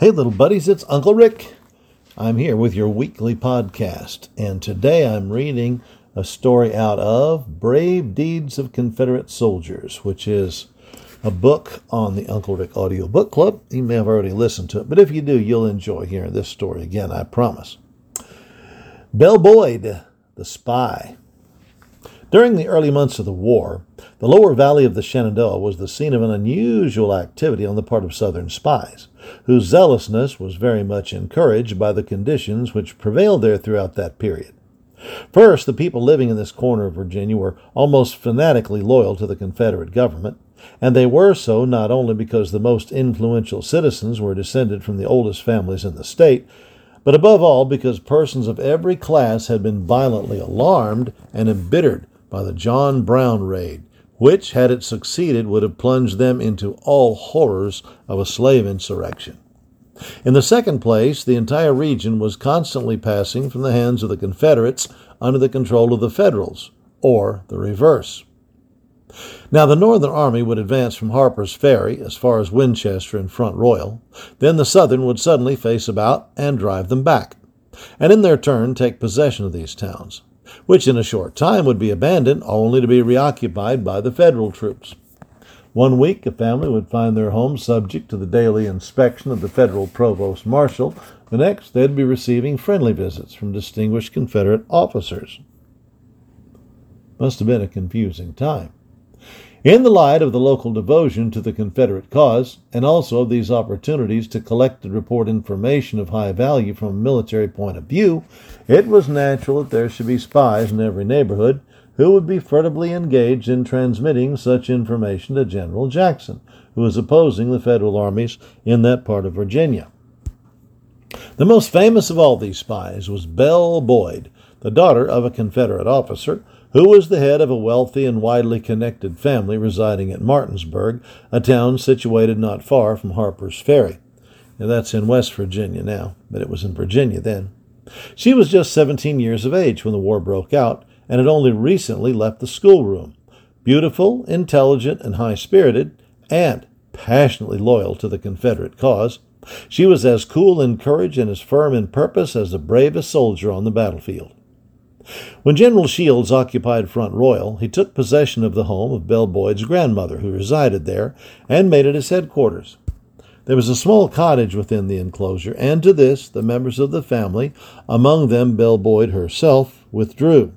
Hey, little buddies, it's Uncle Rick. I'm here with your weekly podcast, and today I'm reading a story out of Brave Deeds of Confederate Soldiers, which is a book on the Uncle Rick Audio Book Club. You may have already listened to it, but if you do, you'll enjoy hearing this story again, I promise. Belle Boyd, the Spy. During the early months of the war, the lower valley of the Shenandoah was the scene of an unusual activity on the part of Southern spies, whose zealousness was very much encouraged by the conditions which prevailed there throughout that period. First, the people living in this corner of Virginia were almost fanatically loyal to the Confederate government, and they were so not only because the most influential citizens were descended from the oldest families in the state, but above all because persons of every class had been violently alarmed and embittered by the John Brown raid, which, had it succeeded, would have plunged them into all horrors of a slave insurrection. In the second place, the entire region was constantly passing from the hands of the Confederates under the control of the Federals, or the reverse. Now, the Northern Army would advance from Harper's Ferry as far as Winchester and Front Royal. Then the Southern would suddenly face about and drive them back, and in their turn take possession of these towns which in a short time would be abandoned only to be reoccupied by the Federal troops. One week, a family would find their home subject to the daily inspection of the Federal Provost Marshal. The next, they'd be receiving friendly visits from distinguished Confederate officers. Must have been a confusing time. In the light of the local devotion to the Confederate cause, and also of these opportunities to collect and report information of high value from a military point of view, it was natural that there should be spies in every neighborhood who would be furtively engaged in transmitting such information to General Jackson, who was opposing the Federal armies in that part of Virginia. The most famous of all these spies was Belle Boyd, the daughter of a Confederate officer who was the head of a wealthy and widely connected family residing at Martinsburg, a town situated not far from Harper's Ferry. Now, that's in West Virginia now, but it was in Virginia then. She was just 17 years of age when the war broke out and had only recently left the schoolroom. Beautiful, intelligent, and high spirited, and passionately loyal to the Confederate cause, she was as cool in courage and as firm in purpose as the bravest soldier on the battlefield. When General Shields occupied Front Royal, he took possession of the home of Belle Boyd's grandmother, who resided there, and made it his headquarters. There was a small cottage within the enclosure, and to this the members of the family, among them Belle Boyd herself, withdrew.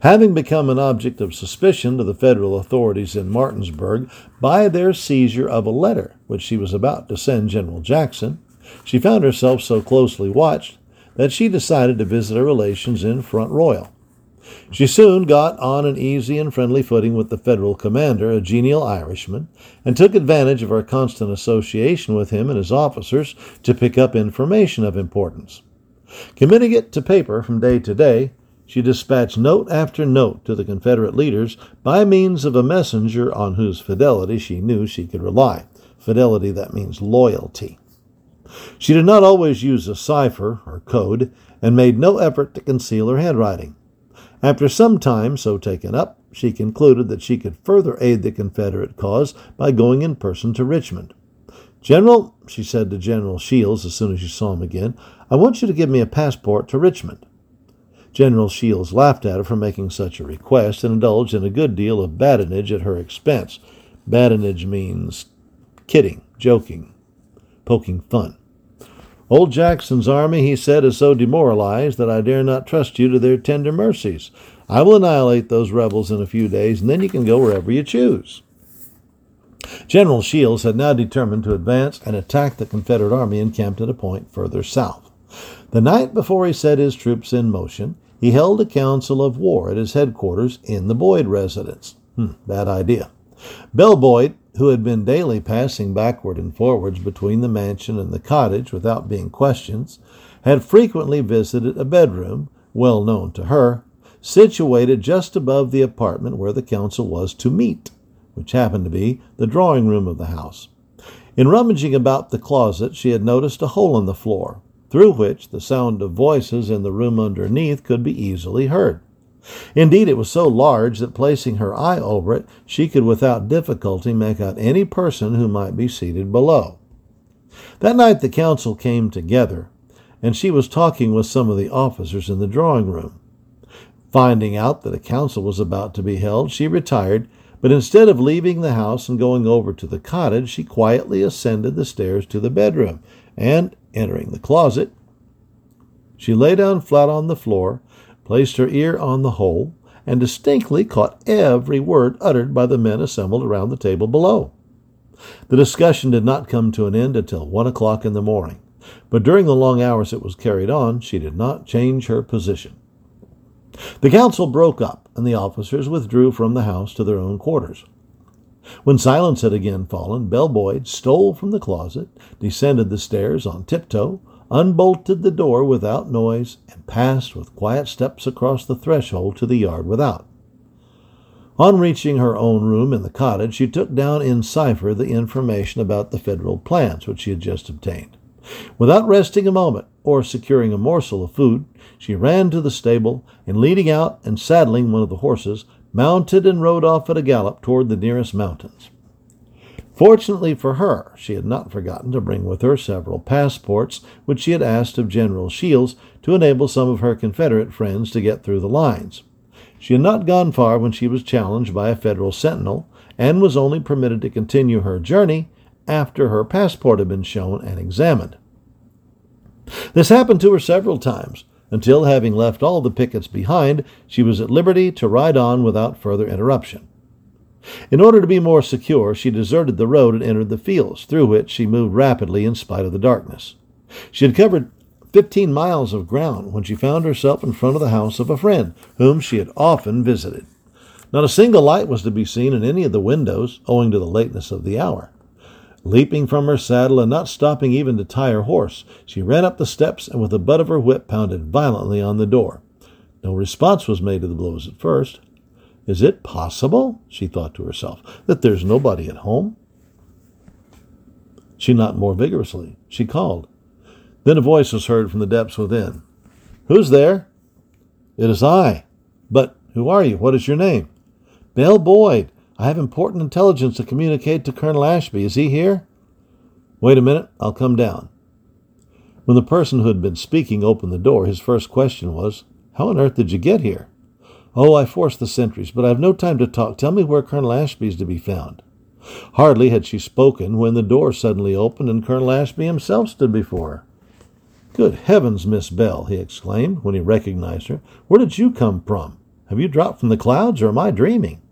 Having become an object of suspicion to the federal authorities in Martinsburg by their seizure of a letter which she was about to send General Jackson, she found herself so closely watched that she decided to visit her relations in Front Royal. She soon got on an easy and friendly footing with the Federal commander, a genial Irishman, and took advantage of her constant association with him and his officers to pick up information of importance. Committing it to paper from day to day, she dispatched note after note to the Confederate leaders by means of a messenger on whose fidelity she knew she could rely. Fidelity, that means loyalty. She did not always use a cipher or code, and made no effort to conceal her handwriting. After some time so taken up, she concluded that she could further aid the Confederate cause by going in person to Richmond. General, she said to General Shields as soon as she saw him again, I want you to give me a passport to Richmond. General Shields laughed at her for making such a request and indulged in a good deal of badinage at her expense. Badinage means kidding, joking, poking fun. Old Jackson's army, he said, is so demoralized that I dare not trust you to their tender mercies. I will annihilate those rebels in a few days, and then you can go wherever you choose. General Shields had now determined to advance and attack the Confederate army encamped at a point further south. The night before he set his troops in motion, he held a council of war at his headquarters in the Boyd residence. Hmm, bad idea. Belle Boyd who had been daily passing backward and forwards between the mansion and the cottage without being questioned, had frequently visited a bedroom, well known to her, situated just above the apartment where the council was to meet, which happened to be the drawing room of the house. In rummaging about the closet, she had noticed a hole in the floor, through which the sound of voices in the room underneath could be easily heard. Indeed, it was so large that placing her eye over it, she could without difficulty make out any person who might be seated below. That night the council came together, and she was talking with some of the officers in the drawing room. Finding out that a council was about to be held, she retired, but instead of leaving the house and going over to the cottage, she quietly ascended the stairs to the bedroom, and, entering the closet, she lay down flat on the floor, placed her ear on the hole, and distinctly caught every word uttered by the men assembled around the table below. The discussion did not come to an end until one o'clock in the morning, but during the long hours it was carried on, she did not change her position. The council broke up, and the officers withdrew from the house to their own quarters. When silence had again fallen, Belle Boyd stole from the closet, descended the stairs on tiptoe, unbolted the door without noise, and passed with quiet steps across the threshold to the yard without. On reaching her own room in the cottage, she took down in cipher the information about the federal plans which she had just obtained. Without resting a moment or securing a morsel of food, she ran to the stable and, leading out and saddling one of the horses, mounted and rode off at a gallop toward the nearest mountains. Fortunately for her, she had not forgotten to bring with her several passports which she had asked of General Shields to enable some of her Confederate friends to get through the lines. She had not gone far when she was challenged by a Federal sentinel and was only permitted to continue her journey after her passport had been shown and examined. This happened to her several times, until, having left all the pickets behind, she was at liberty to ride on without further interruption. In order to be more secure, she deserted the road and entered the fields, through which she moved rapidly in spite of the darkness. She had covered fifteen miles of ground when she found herself in front of the house of a friend whom she had often visited. Not a single light was to be seen in any of the windows, owing to the lateness of the hour. Leaping from her saddle and not stopping even to tie her horse, she ran up the steps and with the butt of her whip pounded violently on the door. No response was made to the blows at first. Is it possible, she thought to herself, that there's nobody at home? She knocked more vigorously. She called. Then a voice was heard from the depths within. Who's there? It is I. But who are you? What is your name? Belle Boyd. I have important intelligence to communicate to Colonel Ashby. Is he here? Wait a minute. I'll come down. When the person who had been speaking opened the door, his first question was, How on earth did you get here? Oh, I forced the sentries, but I've no time to talk. Tell me where Colonel Ashby is to be found. Hardly had she spoken when the door suddenly opened and Colonel Ashby himself stood before her. Good heavens, Miss Belle, he exclaimed when he recognized her. Where did you come from? Have you dropped from the clouds, or am I dreaming?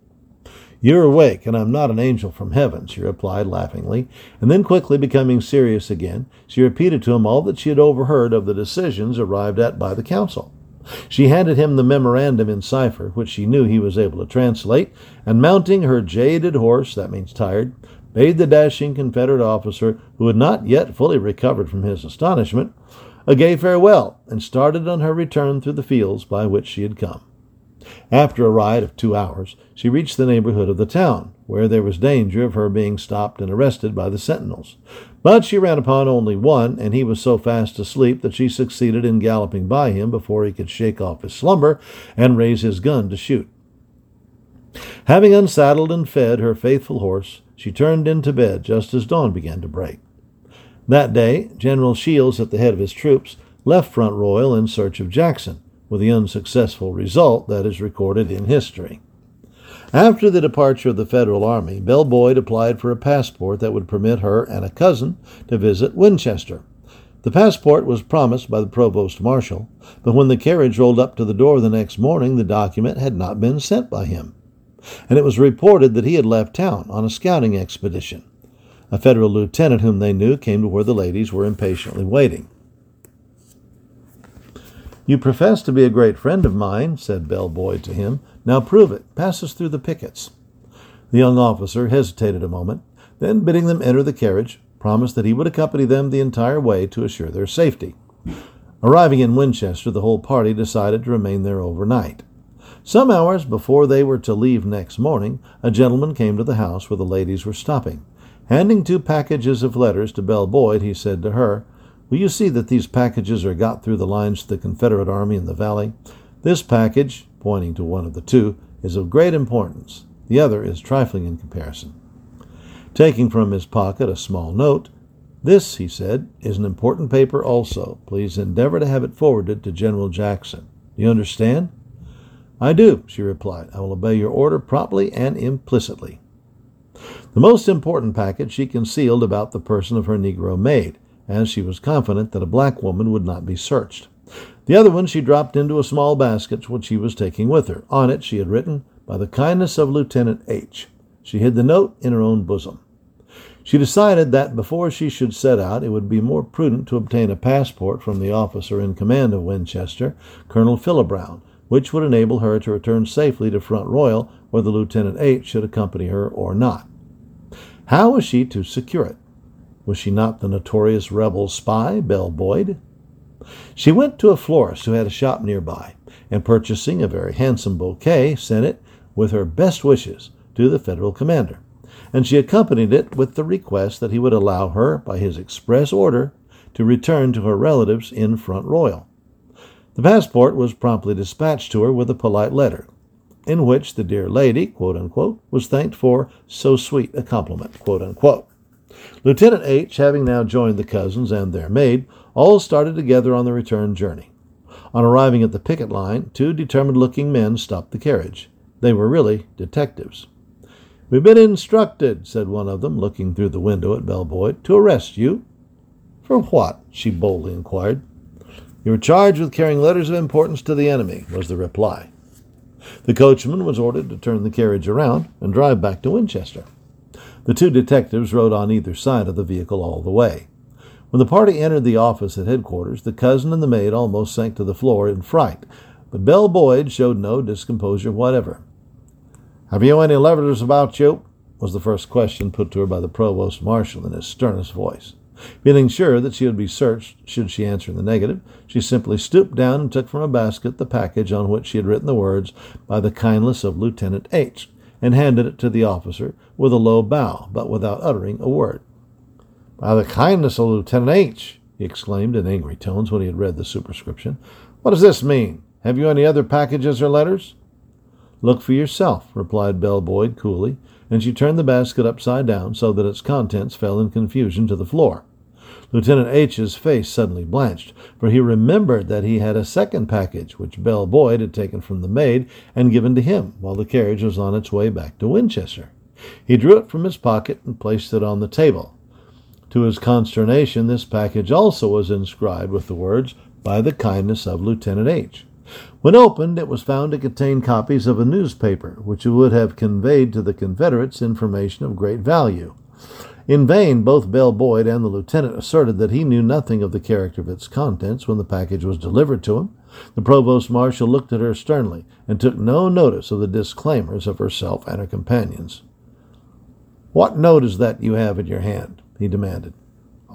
You're awake, and I'm not an angel from heaven, she replied laughingly, and then quickly becoming serious again, she repeated to him all that she had overheard of the decisions arrived at by the council. She handed him the memorandum in cipher, which she knew he was able to translate, and mounting her jaded horse, that means tired, bade the dashing Confederate officer, who had not yet fully recovered from his astonishment, a gay farewell, and started on her return through the fields by which she had come. After a ride of two hours, she reached the neighborhood of the town, where there was danger of her being stopped and arrested by the sentinels. But she ran upon only one, and he was so fast asleep that she succeeded in galloping by him before he could shake off his slumber and raise his gun to shoot. Having unsaddled and fed her faithful horse, she turned into bed just as dawn began to break. That day, General Shields, at the head of his troops, left Front Royal in search of Jackson, with the unsuccessful result that is recorded in history. After the departure of the Federal Army, Belle Boyd applied for a passport that would permit her and a cousin to visit Winchester. The passport was promised by the provost marshal, but when the carriage rolled up to the door the next morning, the document had not been sent by him, and it was reported that he had left town on a scouting expedition. A federal lieutenant whom they knew came to where the ladies were impatiently waiting. You profess to be a great friend of mine, said Belle Boyd to him. Now prove it. Pass us through the pickets. The young officer hesitated a moment, then, bidding them enter the carriage, promised that he would accompany them the entire way to assure their safety. Arriving in Winchester, the whole party decided to remain there overnight. Some hours before they were to leave next morning, a gentleman came to the house where the ladies were stopping. Handing two packages of letters to Belle Boyd, he said to her, Will you see that these packages are got through the lines to the Confederate Army in the valley? This package, pointing to one of the two, is of great importance. The other is trifling in comparison. Taking from his pocket a small note, This, he said, is an important paper also. Please endeavor to have it forwarded to General Jackson. Do you understand? I do, she replied. I will obey your order promptly and implicitly. The most important packet she concealed about the person of her Negro maid, as she was confident that a black woman would not be searched. The other one she dropped into a small basket which she was taking with her. On it she had written, By the kindness of Lieutenant H. She hid the note in her own bosom. She decided that before she should set out, it would be more prudent to obtain a passport from the officer in command of Winchester, Colonel Fillebrown, which would enable her to return safely to Front Royal, whether Lieutenant H should accompany her or not. How was she to secure it? Was she not the notorious rebel spy, Belle Boyd? She went to a florist who had a shop nearby, and purchasing a very handsome bouquet, sent it, with her best wishes, to the Federal commander and she accompanied it with the request that he would allow her, by his express order, to return to her relatives in Front Royal. The passport was promptly dispatched to her with a polite letter, in which the dear lady, unquote, was thanked for so sweet a compliment. Lieutenant H, having now joined the cousins and their maid, all started together on the return journey. On arriving at the picket line, two determined looking men stopped the carriage. They were really detectives. We've been instructed, said one of them, looking through the window at Belle Boyd, to arrest you. For what? she boldly inquired. You are charged with carrying letters of importance to the enemy, was the reply. The coachman was ordered to turn the carriage around and drive back to Winchester. The two detectives rode on either side of the vehicle all the way. When the party entered the office at headquarters, the cousin and the maid almost sank to the floor in fright, but Belle Boyd showed no discomposure whatever. Have you any letters about you? was the first question put to her by the provost marshal in his sternest voice. Feeling sure that she would be searched should she answer in the negative, she simply stooped down and took from a basket the package on which she had written the words, By the kindness of Lieutenant H., and handed it to the officer with a low bow, but without uttering a word. By the kindness of Lieutenant H., he exclaimed in angry tones when he had read the superscription. What does this mean? Have you any other packages or letters? Look for yourself, replied Belle Boyd coolly, and she turned the basket upside down so that its contents fell in confusion to the floor. Lieutenant H.'s face suddenly blanched, for he remembered that he had a second package which Belle Boyd had taken from the maid and given to him while the carriage was on its way back to Winchester. He drew it from his pocket and placed it on the table. To his consternation, this package also was inscribed with the words, By the kindness of Lieutenant H. When opened, it was found to contain copies of a newspaper, which would have conveyed to the Confederates information of great value. In vain, both Belle Boyd and the lieutenant asserted that he knew nothing of the character of its contents when the package was delivered to him. The provost marshal looked at her sternly and took no notice of the disclaimers of herself and her companions. What note is that you have in your hand? he demanded.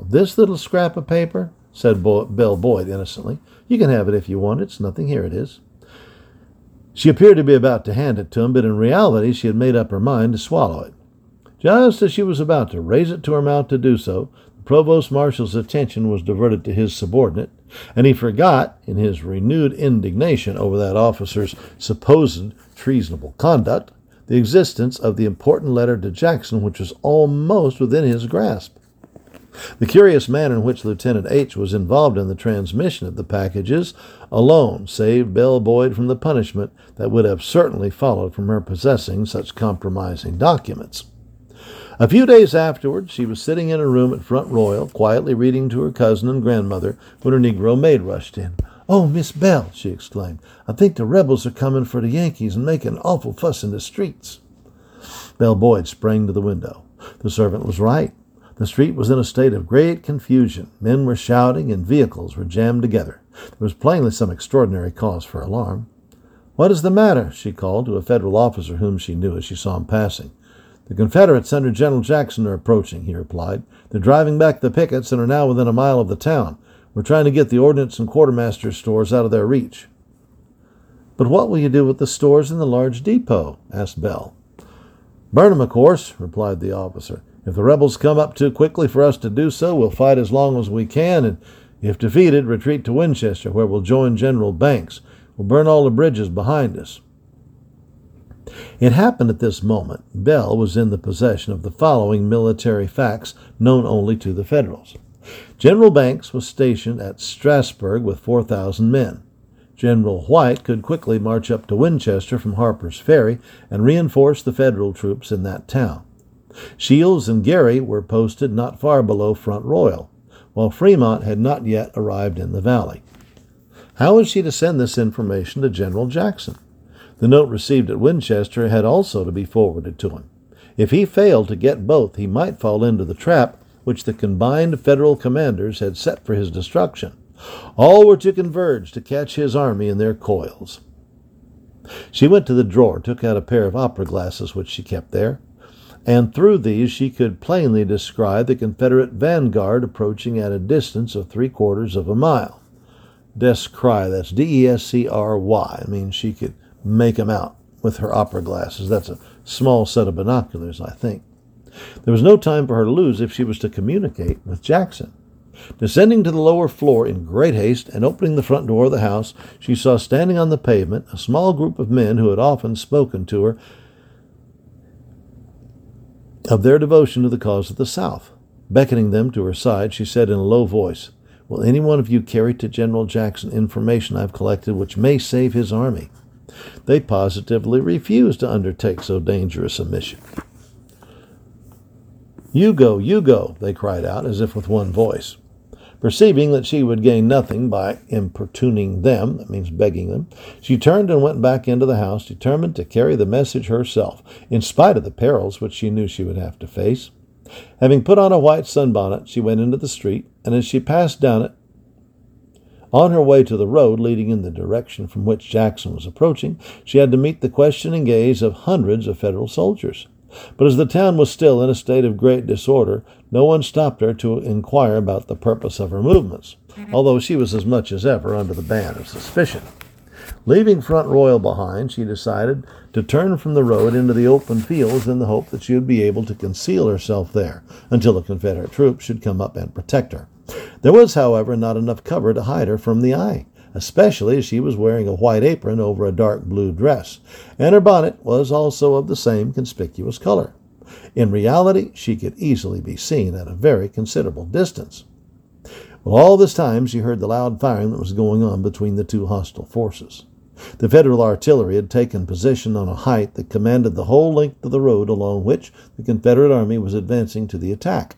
This little scrap of paper? said Bo- Belle Boyd innocently. You can have it if you want. It's nothing. Here it is. She appeared to be about to hand it to him, but in reality she had made up her mind to swallow it. Just as she was about to raise it to her mouth to do so, the provost marshal's attention was diverted to his subordinate, and he forgot, in his renewed indignation over that officer's supposed treasonable conduct, the existence of the important letter to Jackson which was almost within his grasp. The curious manner in which Lieutenant H was involved in the transmission of the packages alone saved Belle Boyd from the punishment that would have certainly followed from her possessing such compromising documents. A few days afterwards, she was sitting in her room at Front Royal, quietly reading to her cousin and grandmother, when her Negro maid rushed in. Oh, Miss Belle, she exclaimed, I think the rebels are coming for the Yankees and making an awful fuss in the streets. Belle Boyd sprang to the window. The servant was right. The street was in a state of great confusion. Men were shouting, and vehicles were jammed together. There was plainly some extraordinary cause for alarm. What is the matter? she called to a Federal officer whom she knew as she saw him passing. The Confederates under General Jackson are approaching, he replied. They're driving back the pickets and are now within a mile of the town. We're trying to get the ordnance and quartermaster's stores out of their reach. But what will you do with the stores in the large depot? asked Belle. Burn 'em, of course, replied the officer. If the rebels come up too quickly for us to do so, we'll fight as long as we can, and if defeated, retreat to Winchester, where we'll join General Banks. We'll burn all the bridges behind us. It happened at this moment Belle was in the possession of the following military facts known only to the Federals. General Banks was stationed at Strasburg with 4,000 men. General White could quickly march up to Winchester from Harper's Ferry and reinforce the Federal troops in that town. Shields and Geary were posted not far below Front Royal, while Fremont had not yet arrived in the valley. How was she to send this information to General Jackson? The note received at Winchester had also to be forwarded to him. If he failed to get both, he might fall into the trap which the combined Federal commanders had set for his destruction. All were to converge to catch his army in their coils. She went to the drawer, took out a pair of opera glasses which she kept there, and through these she could plainly descry the Confederate vanguard approaching at a distance of three quarters of a mile. Descry, that's D E S C R Y, means she could make them out with her opera glasses. That's a small set of binoculars, I think. There was no time for her to lose if she was to communicate with Jackson. Descending to the lower floor in great haste and opening the front door of the house, she saw standing on the pavement a small group of men who had often spoken to her of their devotion to the cause of the South. Beckoning them to her side, she said in a low voice, Will any one of you carry to General Jackson information I've collected which may save his army? They positively refused to undertake so dangerous a mission. You go, you go, they cried out, as if with one voice. Perceiving that she would gain nothing by importuning them, that means begging them, she turned and went back into the house, determined to carry the message herself, in spite of the perils which she knew she would have to face. Having put on a white sunbonnet, she went into the street, and as she passed down it, on her way to the road leading in the direction from which Jackson was approaching, she had to meet the questioning gaze of hundreds of Federal soldiers. But as the town was still in a state of great disorder, no one stopped her to inquire about the purpose of her movements, although she was as much as ever under the ban of suspicion. Leaving Front Royal behind, she decided to turn from the road into the open fields in the hope that she would be able to conceal herself there until the Confederate troops should come up and protect her. There was, however, not enough cover to hide her from the eye especially as she was wearing a white apron over a dark blue dress, and her bonnet was also of the same conspicuous color. In reality, she could easily be seen at a very considerable distance. Well, all this time she heard the loud firing that was going on between the two hostile forces. The Federal artillery had taken position on a height that commanded the whole length of the road along which the Confederate army was advancing to the attack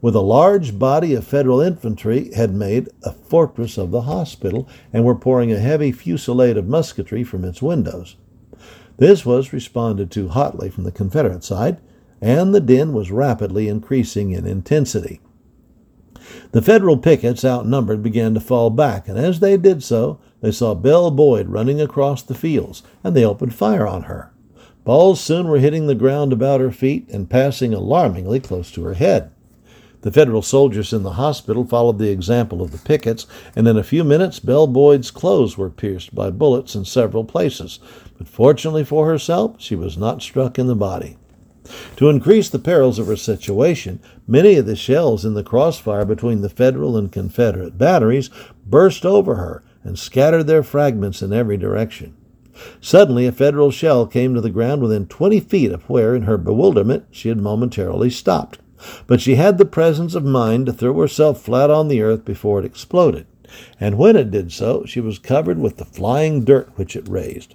with a large body of Federal infantry, had made a fortress of the hospital and were pouring a heavy fusillade of musketry from its windows. This was responded to hotly from the Confederate side, and the din was rapidly increasing in intensity. The Federal pickets, outnumbered, began to fall back, and as they did so, they saw Belle Boyd running across the fields, and they opened fire on her. Balls soon were hitting the ground about her feet and passing alarmingly close to her head. The Federal soldiers in the hospital followed the example of the pickets, and in a few minutes Belle Boyd's clothes were pierced by bullets in several places. But fortunately for herself, she was not struck in the body. To increase the perils of her situation, many of the shells in the crossfire between the Federal and Confederate batteries burst over her and scattered their fragments in every direction. Suddenly, a Federal shell came to the ground within twenty feet of where, in her bewilderment, she had momentarily stopped. But she had the presence of mind to throw herself flat on the earth before it exploded, and when it did so, she was covered with the flying dirt which it raised.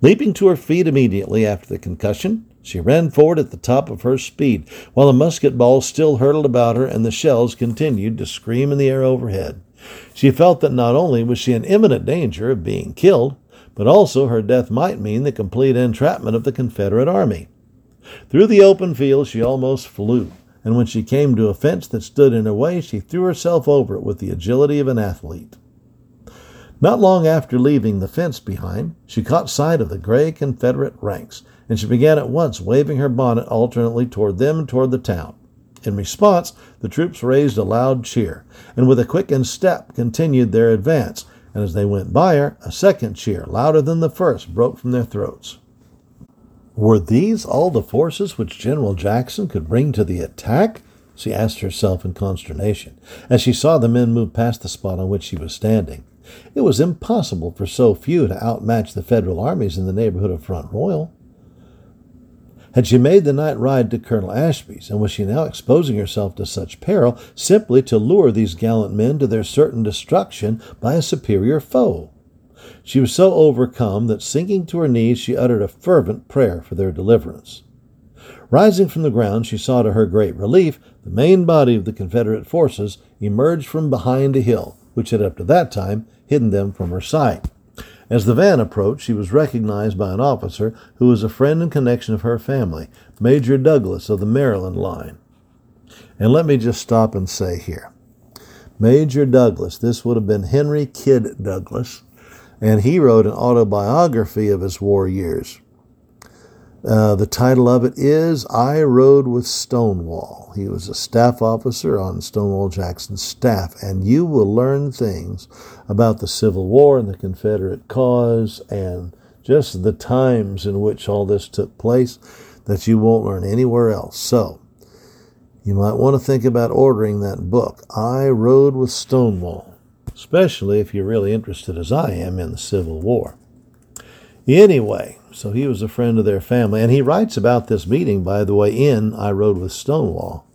Leaping to her feet immediately after the concussion, she ran forward at the top of her speed, while the musket balls still hurtled about her and the shells continued to scream in the air overhead. She felt that not only was she in imminent danger of being killed, but also her death might mean the complete entrapment of the Confederate army. Through the open field she almost flew, and when she came to a fence that stood in her way, she threw herself over it with the agility of an athlete. Not long after leaving the fence behind, she caught sight of the gray Confederate ranks, and she began at once waving her bonnet alternately toward them and toward the town. In response, the troops raised a loud cheer, and with a quickened step continued their advance, and as they went by her, a second cheer, louder than the first, broke from their throats. Were these all the forces which General Jackson could bring to the attack? She asked herself in consternation, as she saw the men move past the spot on which she was standing. It was impossible for so few to outmatch the Federal armies in the neighborhood of Front Royal. Had she made the night ride to Colonel Ashby's, and was she now exposing herself to such peril simply to lure these gallant men to their certain destruction by a superior foe? She was so overcome that, sinking to her knees, she uttered a fervent prayer for their deliverance. Rising from the ground, she saw to her great relief the main body of the Confederate forces emerge from behind a hill, which had up to that time hidden them from her sight. As the van approached, she was recognized by an officer who was a friend and connection of her family, Major Douglas of the Maryland line. And let me just stop and say here Major Douglas, this would have been Henry Kyd Douglas, and he wrote an autobiography of his war years. Uh, the title of it is I Rode with Stonewall. He was a staff officer on Stonewall Jackson's staff, and you will learn things about the Civil War and the Confederate cause and just the times in which all this took place that you won't learn anywhere else. So, you might want to think about ordering that book, I Rode with Stonewall, especially if you're really interested, as I am, in the Civil War. Anyway, so he was a friend of their family. And he writes about this meeting, by the way, in I Rode with Stonewall.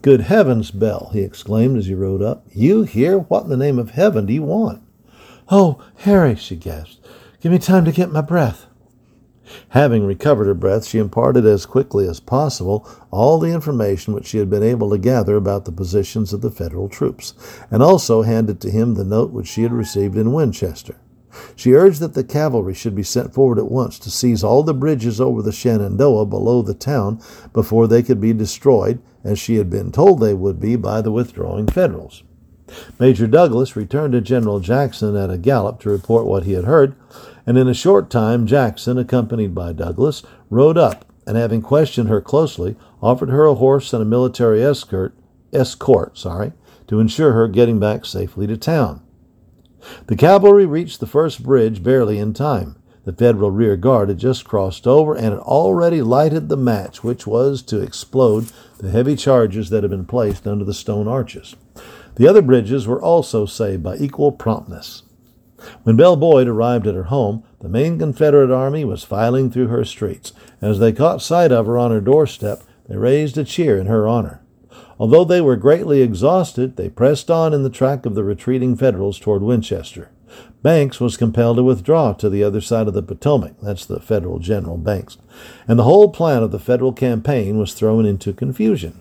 Good heavens, Belle, he exclaimed as he rode up. You here? What in the name of heaven do you want? Oh, Harry, she gasped. Give me time to get my breath. Having recovered her breath, she imparted as quickly as possible all the information which she had been able to gather about the positions of the Federal troops, and also handed to him the note which she had received in Winchester. She urged that the cavalry should be sent forward at once to seize all the bridges over the Shenandoah below the town before they could be destroyed, as she had been told they would be by the withdrawing Federals. Major Douglas returned to General Jackson at a gallop to report what he had heard, and in a short time Jackson, accompanied by Douglas, rode up, and having questioned her closely, offered her a horse and a military escort, escort, sorry, to ensure her getting back safely to town. The cavalry reached the first bridge barely in time. The Federal rear guard had just crossed over and had already lighted the match, which was to explode the heavy charges that had been placed under the stone arches. The other bridges were also saved by equal promptness. When Belle Boyd arrived at her home, the main Confederate army was filing through her streets. As they caught sight of her on her doorstep, they raised a cheer in her honor. Although they were greatly exhausted, they pressed on in the track of the retreating Federals toward Winchester. Banks was compelled to withdraw to the other side of the Potomac. That's the Federal General Banks. And the whole plan of the Federal campaign was thrown into confusion.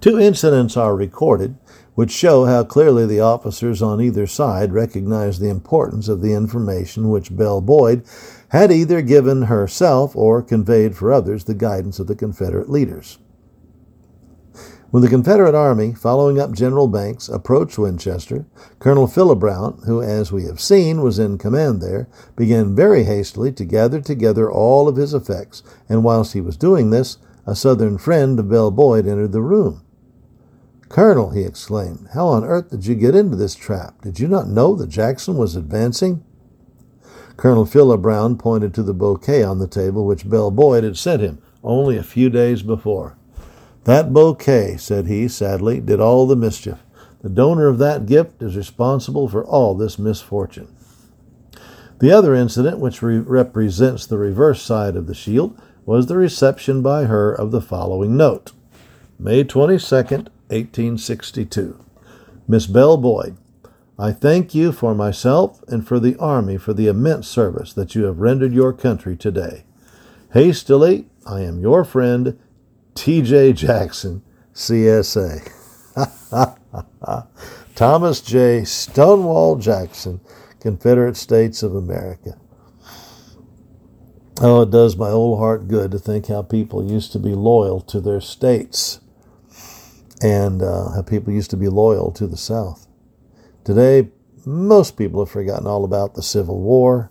Two incidents are recorded which show how clearly the officers on either side recognized the importance of the information which Belle Boyd had either given herself or conveyed for others the guidance of the Confederate leaders. When the Confederate Army, following up General Banks, approached Winchester, Colonel Philobrant, who, as we have seen, was in command there, began very hastily to gather together all of his effects, and whilst he was doing this, a Southern friend of Belle Boyd entered the room. Colonel, he exclaimed, how on earth did you get into this trap? Did you not know that Jackson was advancing? Colonel Philobrant pointed to the bouquet on the table which Belle Boyd had sent him only a few days before. That bouquet, said he sadly, did all the mischief. The donor of that gift is responsible for all this misfortune. The other incident, which re- represents the reverse side of the shield, was the reception by her of the following note May 22nd, 1862. Miss Belle Boyd, I thank you for myself and for the Army for the immense service that you have rendered your country today. Hastily, I am your friend, T.J. Jackson, CSA. Thomas J. Stonewall Jackson, Confederate States of America. Oh, it does my old heart good to think how people used to be loyal to their states and uh, how people used to be loyal to the South. Today, most people have forgotten all about the Civil War,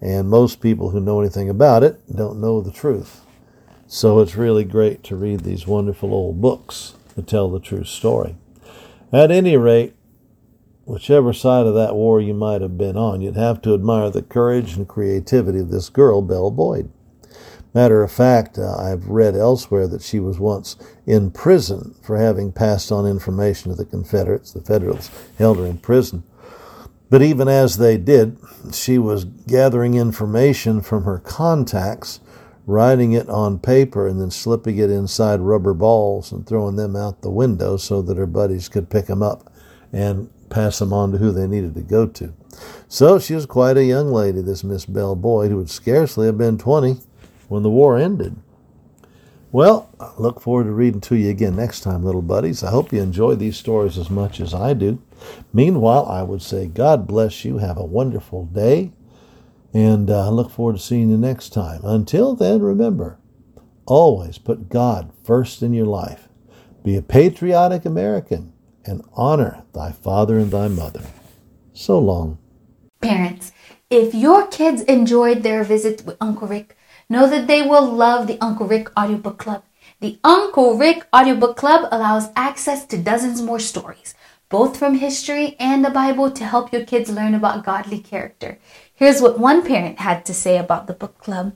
and most people who know anything about it don't know the truth. So it's really great to read these wonderful old books that tell the true story. At any rate, whichever side of that war you might have been on, you'd have to admire the courage and creativity of this girl, Belle Boyd. Matter of fact, uh, I've read elsewhere that she was once in prison for having passed on information to the Confederates. The Federals held her in prison. But even as they did, she was gathering information from her contacts, writing it on paper, and then slipping it inside rubber balls and throwing them out the window so that her buddies could pick them up and pass them on to who they needed to go to. So she was quite a young lady, this Miss Belle Boyd, who would scarcely have been 20 when the war ended. Well, I look forward to reading to you again next time, little buddies. I hope you enjoy these stories as much as I do. Meanwhile, I would say God bless you. Have a wonderful day. And uh, I look forward to seeing you next time. Until then, remember always put God first in your life. Be a patriotic American and honor thy father and thy mother. So long. Parents, if your kids enjoyed their visit with Uncle Rick, Know that they will love the Uncle Rick Audiobook Club. The Uncle Rick Audiobook Club allows access to dozens more stories, both from history and the Bible, to help your kids learn about godly character. Here's what one parent had to say about the book club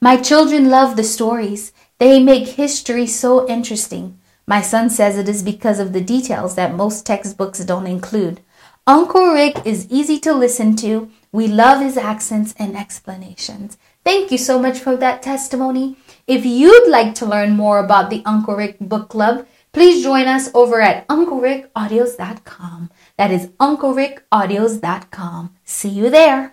My children love the stories, they make history so interesting. My son says it is because of the details that most textbooks don't include. Uncle Rick is easy to listen to. We love his accents and explanations. Thank you so much for that testimony. If you'd like to learn more about the Uncle Rick Book Club, please join us over at UncleRickAudios.com. That is UncleRickAudios.com. See you there.